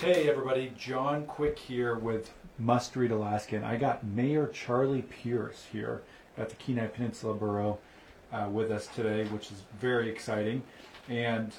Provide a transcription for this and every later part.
Hey everybody, John Quick here with Must Read Alaska, and I got Mayor Charlie Pierce here at the Kenai Peninsula Borough uh, with us today, which is very exciting. And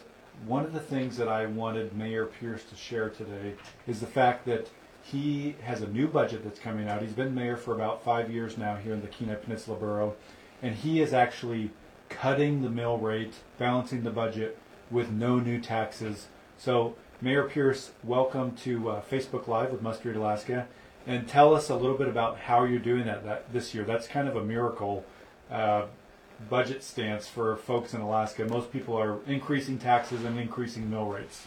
one of the things that I wanted Mayor Pierce to share today is the fact that he has a new budget that's coming out. He's been mayor for about five years now here in the Kenai Peninsula Borough, and he is actually cutting the mill rate, balancing the budget with no new taxes. So Mayor Pierce, welcome to uh, Facebook Live with Must Read Alaska, and tell us a little bit about how you're doing that, that this year. That's kind of a miracle uh, budget stance for folks in Alaska. Most people are increasing taxes and increasing mill rates.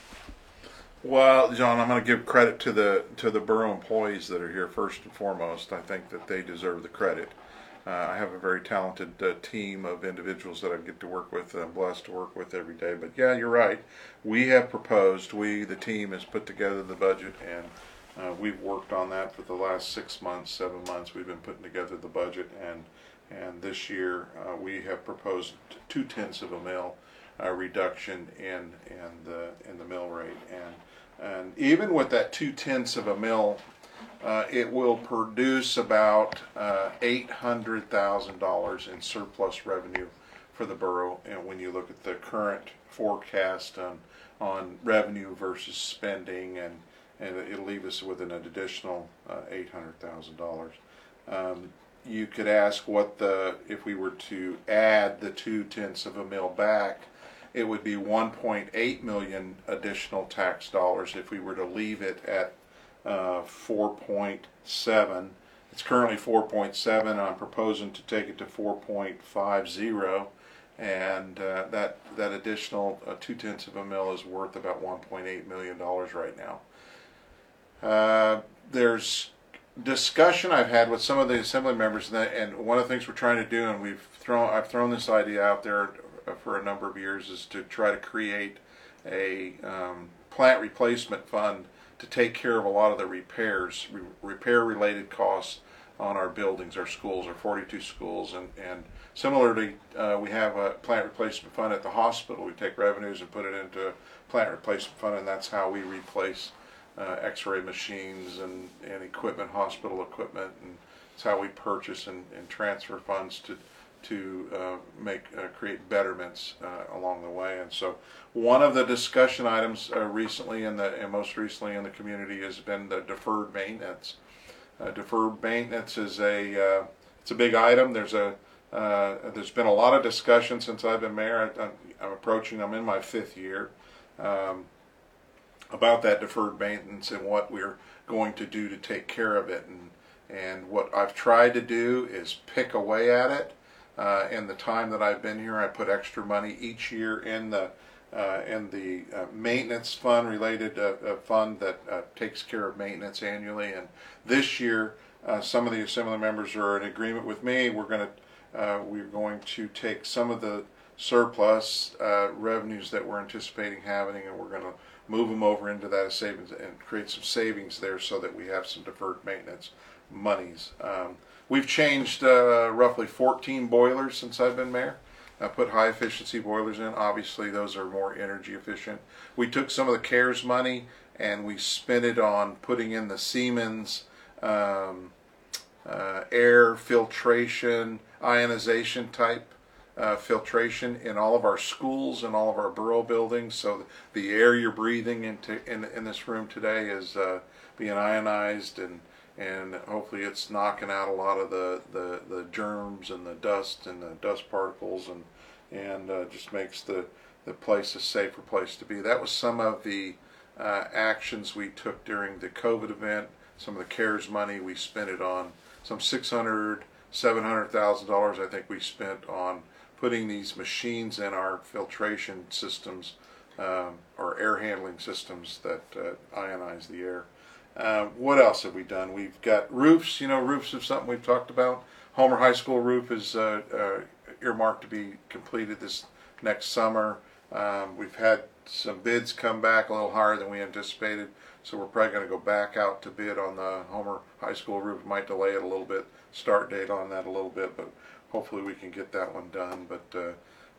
Well, John, I'm going to give credit to the to the borough employees that are here first and foremost. I think that they deserve the credit. Uh, I have a very talented uh, team of individuals that I get to work with. I'm blessed to work with every day. But yeah, you're right. We have proposed. We, the team, has put together the budget, and uh, we've worked on that for the last six months, seven months. We've been putting together the budget, and and this year uh, we have proposed two tenths of a mill uh, reduction in in the in the mill rate, and and even with that two tenths of a mill uh, it will produce about uh, $800,000 in surplus revenue for the borough. And when you look at the current forecast on, on revenue versus spending, and, and it'll leave us with an additional uh, $800,000. Um, you could ask what the, if we were to add the two tenths of a mil back, it would be 1.8 million additional tax dollars if we were to leave it at uh, 4.7. It's currently 4.7. I'm proposing to take it to 4.50, and uh, that that additional uh, two tenths of a mil is worth about 1.8 million dollars right now. Uh, there's discussion I've had with some of the assembly members, and, that, and one of the things we're trying to do, and we've thrown I've thrown this idea out there for a number of years, is to try to create a um, plant replacement fund to take care of a lot of the repairs, re- repair related costs on our buildings, our schools, our 42 schools, and, and similarly, uh, we have a plant replacement fund at the hospital. We take revenues and put it into a plant replacement fund, and that's how we replace uh, X-ray machines and, and equipment, hospital equipment, and it's how we purchase and, and transfer funds to to uh, make uh, create betterments uh, along the way. And so, one of the discussion items uh, recently in the and most recently in the community has been the deferred maintenance. Uh, deferred maintenance is a uh, it's a big item. There's a there's been a lot of discussion since I've been mayor. I, am approaching. I'm in my fifth year. Um, about that deferred maintenance and what we're going to do to take care of it and and what I've tried to do is pick away at it uh, in the time that I've been here, I put extra money each year in the uh, in the uh, maintenance fund related uh, uh, fund that uh, takes care of maintenance annually. And this year, some of the assembly members are in agreement with me. We're going to we're going to take some of the surplus revenues that we're anticipating having, and we're going to move them over into that savings and create some savings there so that we have some deferred maintenance monies. Um, We've changed uh, roughly 14 boilers since I've been mayor. I put high efficiency boilers in. Obviously, those are more energy efficient. We took some of the CARES money and we spent it on putting in the Siemens um, uh, air filtration, ionization type uh, filtration in all of our schools and all of our borough buildings. So the air you're breathing into in, in this room today is uh, being ionized and and hopefully it's knocking out a lot of the, the, the germs and the dust and the dust particles and and uh, just makes the the place a safer place to be. That was some of the uh, actions we took during the COVID event. Some of the CARES money we spent it on some six hundred, seven hundred thousand dollars. I think we spent on putting these machines in our filtration systems um, or air handling systems that uh, ionize the air. Uh, what else have we done? We've got roofs. You know, roofs is something we've talked about. Homer High School roof is uh, uh, earmarked to be completed this next summer. Um, we've had some bids come back a little higher than we anticipated, so we're probably going to go back out to bid on the Homer High School roof. Might delay it a little bit, start date on that a little bit, but hopefully we can get that one done. But uh,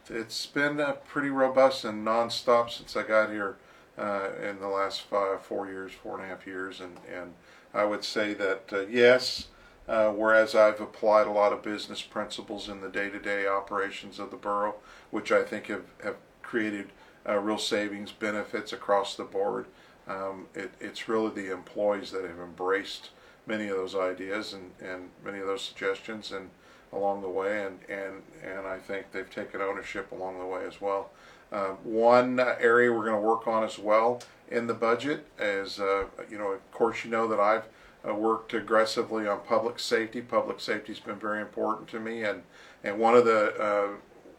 it's been uh, pretty robust and nonstop since I got here uh, in the last five, four years, four and a half years, and and I would say that uh, yes. Uh, whereas I've applied a lot of business principles in the day-to-day operations of the borough, which I think have, have created uh, real savings benefits across the board. Um, it, it's really the employees that have embraced many of those ideas and, and many of those suggestions and along the way and, and, and I think they've taken ownership along the way as well. Uh, one area we're going to work on as well in the budget is, uh, you know, of course you know that I've uh, worked aggressively on public safety. Public safety has been very important to me, and and one of the uh,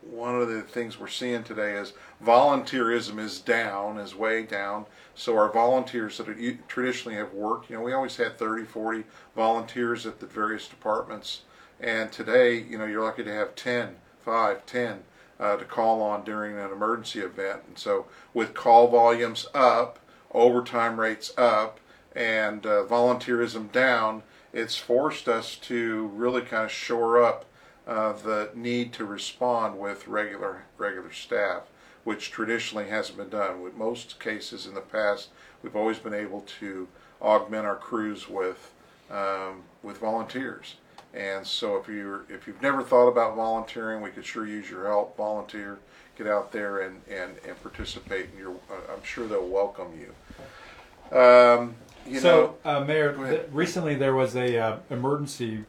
one of the things we're seeing today is volunteerism is down, is way down. So our volunteers that traditionally have worked, you know, we always had 30, 40 volunteers at the various departments, and today, you know, you're lucky to have 10, 5, 10 uh, to call on during an emergency event. And so with call volumes up, overtime rates up, and uh, volunteerism down, it's forced us to really kind of shore up uh, the need to respond with regular regular staff, which traditionally hasn't been done. With most cases in the past, we've always been able to augment our crews with um, with volunteers. And so if you're if you've never thought about volunteering, we could sure use your help. Volunteer, get out there and and, and participate. And you're, uh, I'm sure they'll welcome you. Um, you so, know, uh, Mayor, th- recently there was a uh, emergency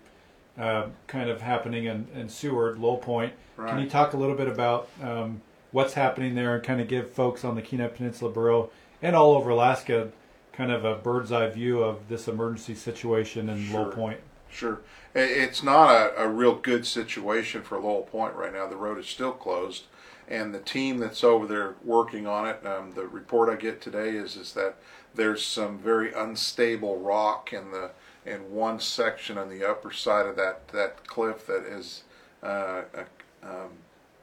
uh, kind of happening in, in Seward, Lowell Point. Right. Can you talk a little bit about um, what's happening there and kind of give folks on the Kenai Peninsula Borough and all over Alaska kind of a bird's eye view of this emergency situation in Sure. Lowell Point? Sure. It's not a, a real good situation for Lowell Point right now. The road is still closed, and the team that's over there working on it. Um, the report I get today is is that there's some very unstable rock in the in one section on the upper side of that that cliff that is uh, uh, um,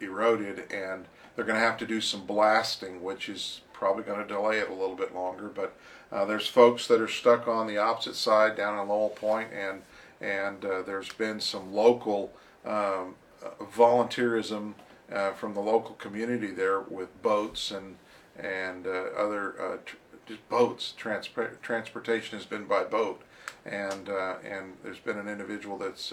eroded, and they're going to have to do some blasting, which is probably going to delay it a little bit longer. But uh, there's folks that are stuck on the opposite side down in Lowell Point, and and uh, there's been some local um, volunteerism uh, from the local community there with boats and and uh, other uh, tr- boats. Transport transportation has been by boat, and and there's been an individual that's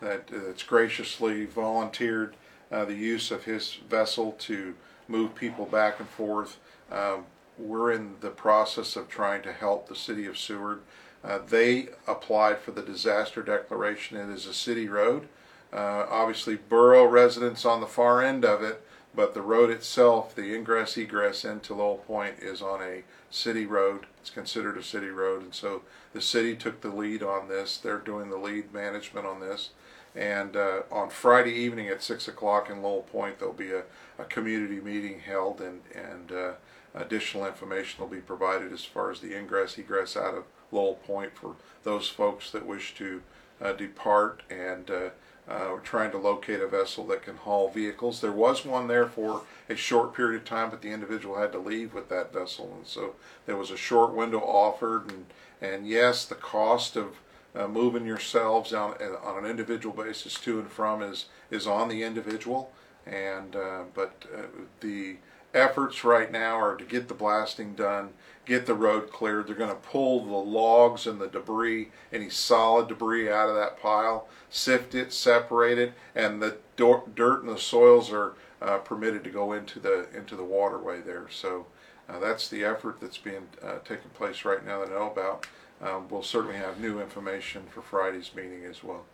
that that's graciously volunteered the use of his vessel to move people back and forth. Um, we're in the process of trying to help the city of Seward. Uh, they applied for the disaster declaration. It is a city road. Uh, obviously, borough residents on the far end of it, but the road itself, the ingress egress into Lowell Point, is on a city road. It's considered a city road, and so the city took the lead on this. They're doing the lead management on this. And uh, on Friday evening at six o'clock in Lowell Point, there'll be a, a community meeting held, and and uh, additional information will be provided as far as the ingress egress out of Lowell Point for those folks that wish to uh, depart. And uh, uh, we're trying to locate a vessel that can haul vehicles. There was one there for a short period of time, but the individual had to leave with that vessel, and so there was a short window offered. And and yes, the cost of uh, moving yourselves on on an individual basis to and from is is on the individual. And uh, but uh, the efforts right now are to get the blasting done, get the road cleared. They're going to pull the logs and the debris, any solid debris out of that pile, sift it, separate it, and the dirt and the soils are uh, permitted to go into the into the waterway there. So uh, that's the effort that's being uh, taking place right now that I know about. Um, we'll certainly have new information for Friday's meeting as well.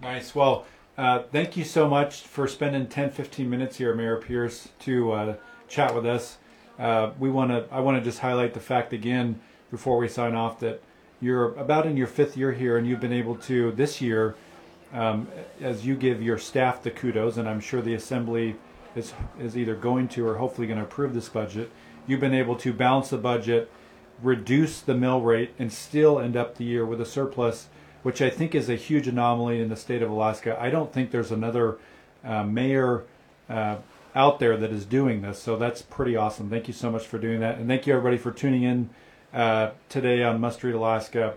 Nice. Well, uh, thank you so much for spending 10, 15 minutes here, Mayor Pierce, to uh, chat with us. Uh, we want to. I want to just highlight the fact again before we sign off that you're about in your fifth year here, and you've been able to this year, um, as you give your staff the kudos, and I'm sure the assembly is is either going to or hopefully going to approve this budget. you've been able to balance the budget, reduce the mill rate, and still end up the year with a surplus, which I think is a huge anomaly in the state of Alaska. I don't think there's another uh, mayor uh, out there that is doing this, so that's pretty awesome. Thank you so much for doing that, and thank you everybody for tuning in uh, today on Must Read Alaska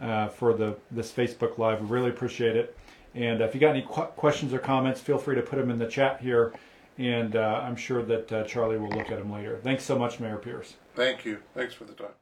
uh, for the this Facebook Live. We really appreciate it. And if you got any qu- questions or comments, feel free to put them in the chat here, and uh, I'm sure that uh, Charlie will look at them later. Thanks so much, Mayor Pierce. Thank you. Thanks for the time.